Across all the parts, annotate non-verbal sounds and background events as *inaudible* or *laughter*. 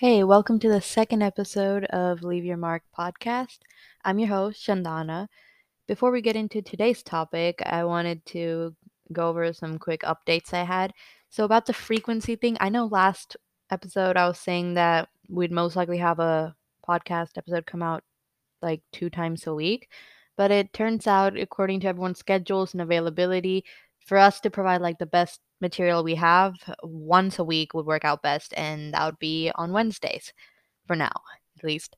Hey, welcome to the second episode of Leave Your Mark podcast. I'm your host, Shandana. Before we get into today's topic, I wanted to go over some quick updates I had. So, about the frequency thing, I know last episode I was saying that we'd most likely have a podcast episode come out like two times a week, but it turns out, according to everyone's schedules and availability, for us to provide like the best material we have once a week would work out best and that would be on wednesdays for now at least.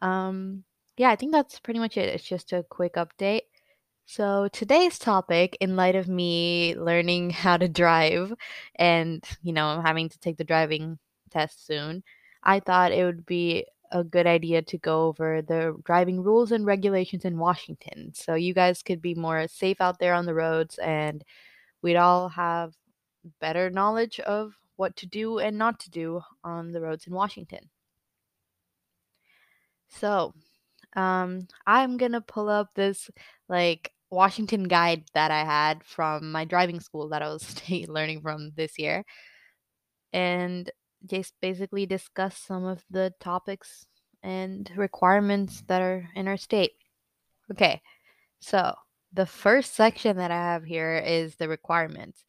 Um yeah i think that's pretty much it. It's just a quick update. So today's topic in light of me learning *laughs* how to drive and you know having to take the driving test soon i thought it would be a good idea to go over the driving rules and regulations in washington so you guys could be more safe out there on the roads and we'd all have better knowledge of what to do and not to do on the roads in Washington. So, um, I'm gonna pull up this like Washington guide that I had from my driving school that I was *laughs* learning from this year, and just basically discuss some of the topics and requirements that are in our state. Okay, so the first section that I have here is the requirements.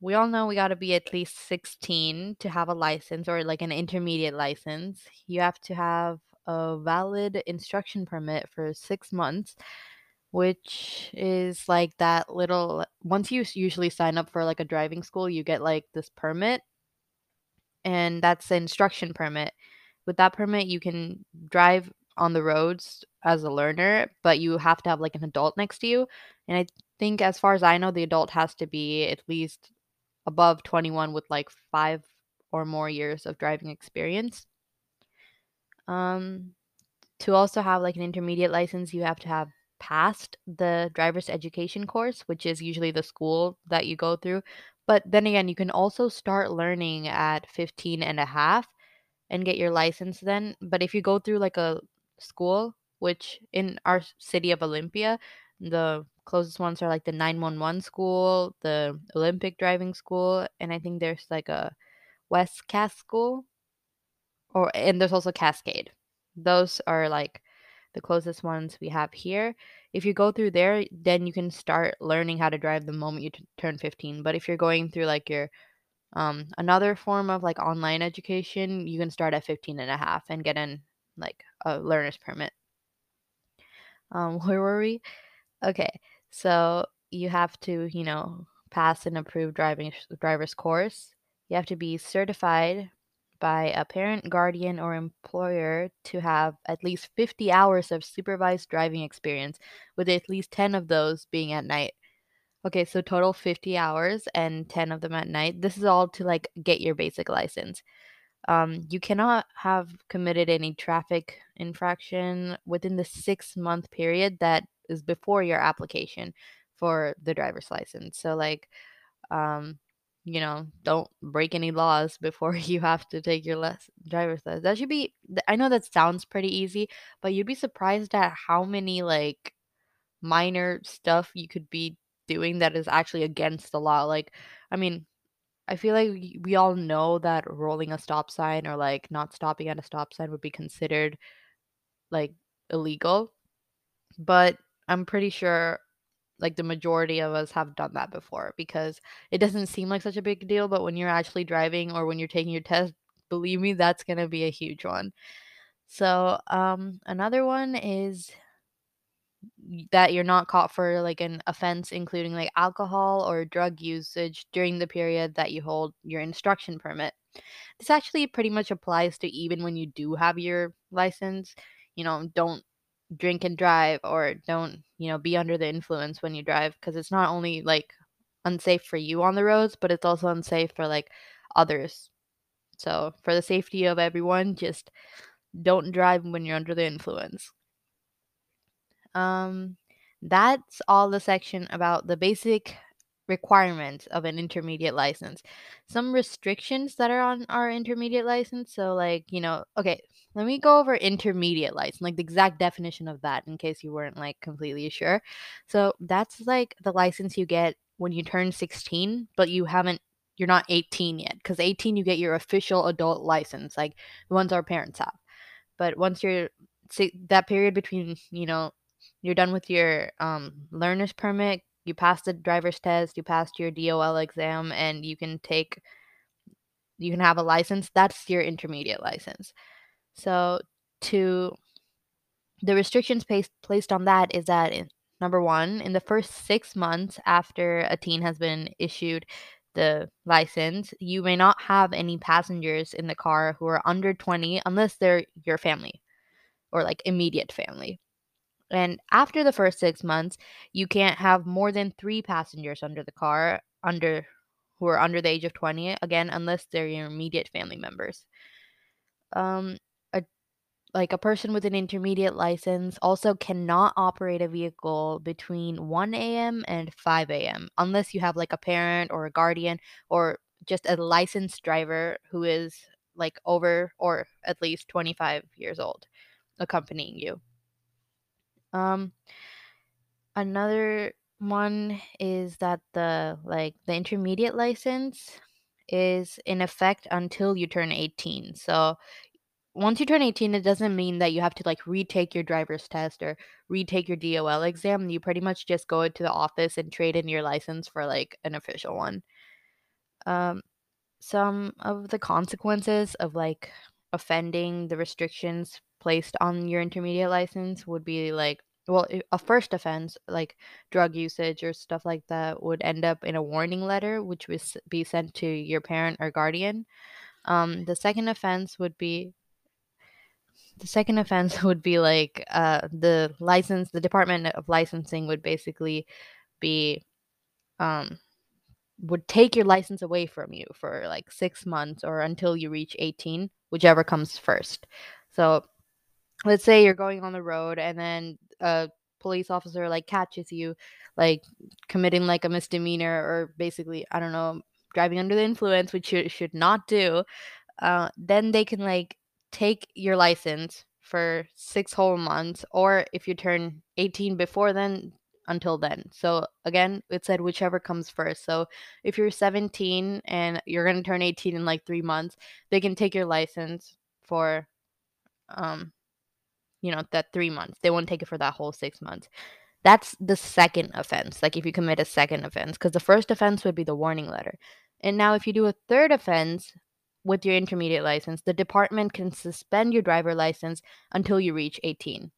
We all know we got to be at least 16 to have a license or like an intermediate license. You have to have a valid instruction permit for six months, which is like that little. Once you usually sign up for like a driving school, you get like this permit, and that's the instruction permit. With that permit, you can drive on the roads as a learner, but you have to have like an adult next to you. And I think, as far as I know, the adult has to be at least above 21 with like five or more years of driving experience. Um, to also have like an intermediate license, you have to have passed the driver's education course, which is usually the school that you go through. But then again, you can also start learning at 15 and a half and get your license then. But if you go through like a school, which in our city of Olympia, the closest ones are like the 911 school, the Olympic driving school, and I think there's like a West Cass school. Or and there's also Cascade. Those are like the closest ones we have here. If you go through there, then you can start learning how to drive the moment you t- turn 15. But if you're going through like your um another form of like online education, you can start at 15 and a half and get in like a learner's permit. Um *laughs* where were we? Okay. So you have to, you know, pass an approved driving driver's course. You have to be certified by a parent, guardian, or employer to have at least 50 hours of supervised driving experience, with at least 10 of those being at night. Okay, so total 50 hours and 10 of them at night. This is all to like get your basic license. Um, you cannot have committed any traffic infraction within the six month period that is before your application for the driver's license. So like um you know, don't break any laws before *laughs* you have to take your less driver's license. That should be I know that sounds pretty easy, but you'd be surprised at how many like minor stuff you could be doing that is actually against the law. Like I mean, I feel like we all know that rolling a stop sign or like not stopping at a stop sign would be considered like illegal. But I'm pretty sure like the majority of us have done that before because it doesn't seem like such a big deal, but when you're actually driving or when you're taking your test, believe me, that's going to be a huge one. So, um another one is that you're not caught for like an offense including like alcohol or drug usage during the period that you hold your instruction permit. This actually pretty much applies to even when you do have your license. You know, don't drink and drive or don't, you know, be under the influence when you drive because it's not only like unsafe for you on the roads, but it's also unsafe for like others. So, for the safety of everyone, just don't drive when you're under the influence. Um that's all the section about the basic requirements of an intermediate license. Some restrictions that are on our intermediate license. So, like, you know, okay, let me go over intermediate license, like the exact definition of that in case you weren't like completely sure. So, that's like the license you get when you turn 16, but you haven't you're not 18 yet because 18 you get your official adult license like the ones our parents have but once you're that period between you know you're done with your um learner's permit you passed the driver's test you passed your dol exam and you can take you can have a license that's your intermediate license so to the restrictions placed placed on that is that in, number one in the first six months after a teen has been issued the license, you may not have any passengers in the car who are under 20 unless they're your family or like immediate family. And after the first six months, you can't have more than three passengers under the car under who are under the age of 20 again unless they're your immediate family members. Um, a, like a person with an intermediate license also cannot operate a vehicle between 1 a.m. and 5 a.m. unless you have like a parent or a guardian or just a licensed driver who is like over or at least 25 years old accompanying you. Um another one is that the like the intermediate license is in effect until you turn 18. So once you turn 18, it doesn't mean that you have to like retake your driver's test or retake your DOL exam. You pretty much just go into the office and trade in your license for like an official one. Um, some of the consequences of like offending the restrictions placed on your intermediate license would be like well a first offense like drug usage or stuff like that would end up in a warning letter which would be sent to your parent or guardian um, the second offense would be the second offense *laughs* would be like uh, the license, the Department of Licensing would basically be um, would take your license away from you for like six months or until you reach 18, whichever comes first. So let's say you're going on the road and then a police officer like catches you like committing like a misdemeanor or basically, I don't know, driving under the influence, which you should not do. Uh, then they can like take your license for six whole months, or if you turn 18 before then, until then. So again, it said whichever comes first. So if you're 17 and you're going to turn 18 in like 3 months, they can take your license for um you know, that 3 months. They won't take it for that whole 6 months. That's the second offense. Like if you commit a second offense cuz the first offense would be the warning letter. And now if you do a third offense, with your intermediate license, the department can suspend your driver license until you reach 18.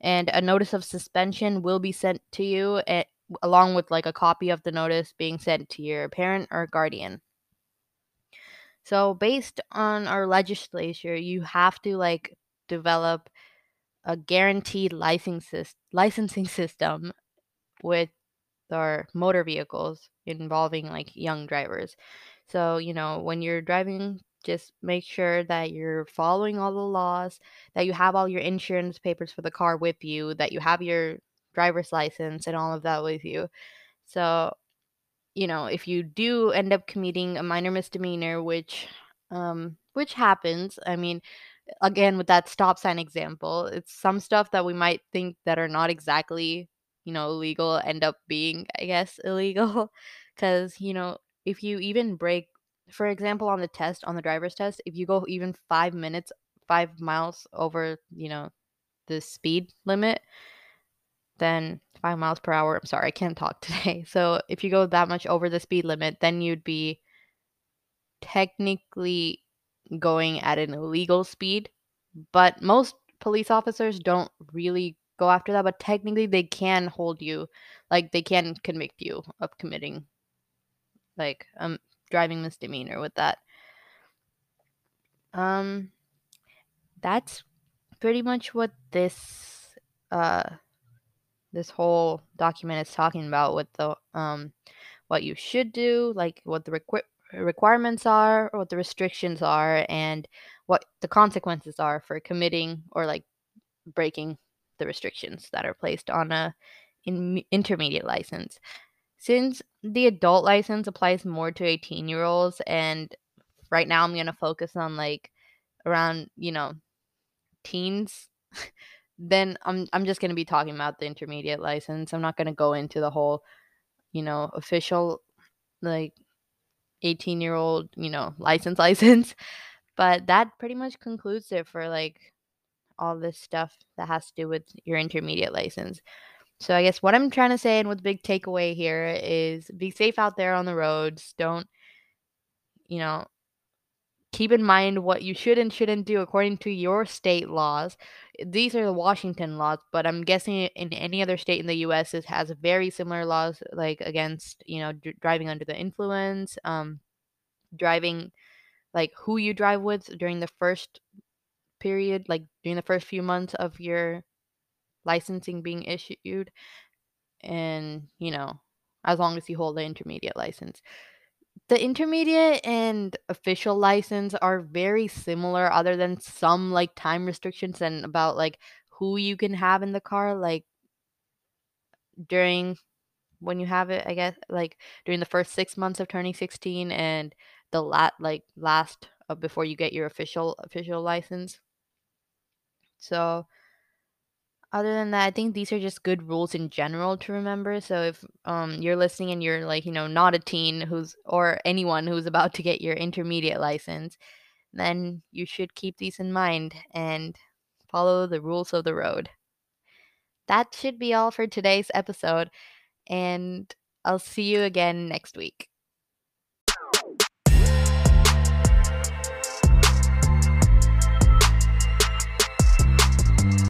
And a notice of suspension will be sent to you at, eh, along with like a copy of the notice being sent to your parent or guardian. So based on our legislature, you have to like develop a guaranteed licensing system with our motor vehicles involving like young drivers. So, you know, when you're driving, just make sure that you're following all the laws, that you have all your insurance papers for the car with you, that you have your driver's license and all of that with you. So, you know, if you do end up committing a minor misdemeanor, which um which happens, I mean, again with that stop sign example, it's some stuff that we might think that are not exactly, you know, illegal end up being, I guess, *laughs* illegal. Cuz, you know, if you even break for example on the test on the driver's test if you go even five minutes five miles over you know the speed limit then five miles per hour i'm sorry i can't talk *laughs* today. So if you go that much over the speed limit then you'd be technically going at an illegal speed but most police officers don't really go after that but technically they can hold you like they can convict you of committing like um driving misdemeanor with that. Um, that's pretty much what this uh this whole document is talking about with the um what you should do, like what the requ- requirements are, what the restrictions are, and what the consequences are for committing or like breaking the restrictions that are placed on a in- intermediate license. Since the adult license applies more to 18 year olds, and right now I'm going to focus on like around, you know, teens, *laughs* then I'm I'm just going to be talking about the intermediate license. I'm not going to go into the whole, you know, official like 18-year-old, you know, license *laughs* license. But that pretty much concludes it for, like, all this stuff that has to do with your intermediate license. So I guess what I'm trying to say and what the big takeaway here is be safe out there on the roads. Don't, you know, keep in mind what you should and shouldn't do according to your state laws. These are the Washington laws, but I'm guessing in any other state in the US it has very similar laws like against, you know, dr- driving under the influence, um driving like who you drive with during the first period, like during the first few months of your licensing being issued and, you know, as long as you hold the intermediate license. The intermediate and official license are very similar other than some like time restrictions and about like who you can have in the car like during when you have it, I guess like during the first 6 months of turning 16 and the lat like last uh, before you get your official official license. So Other than that, I think these are just good rules in general to remember. So if um you're listening and you're like, you know, not a teen who's or anyone who's about to get your intermediate license, then you should keep these in mind and follow the rules of the road. That should be all for today's episode, and I'll see you again next week.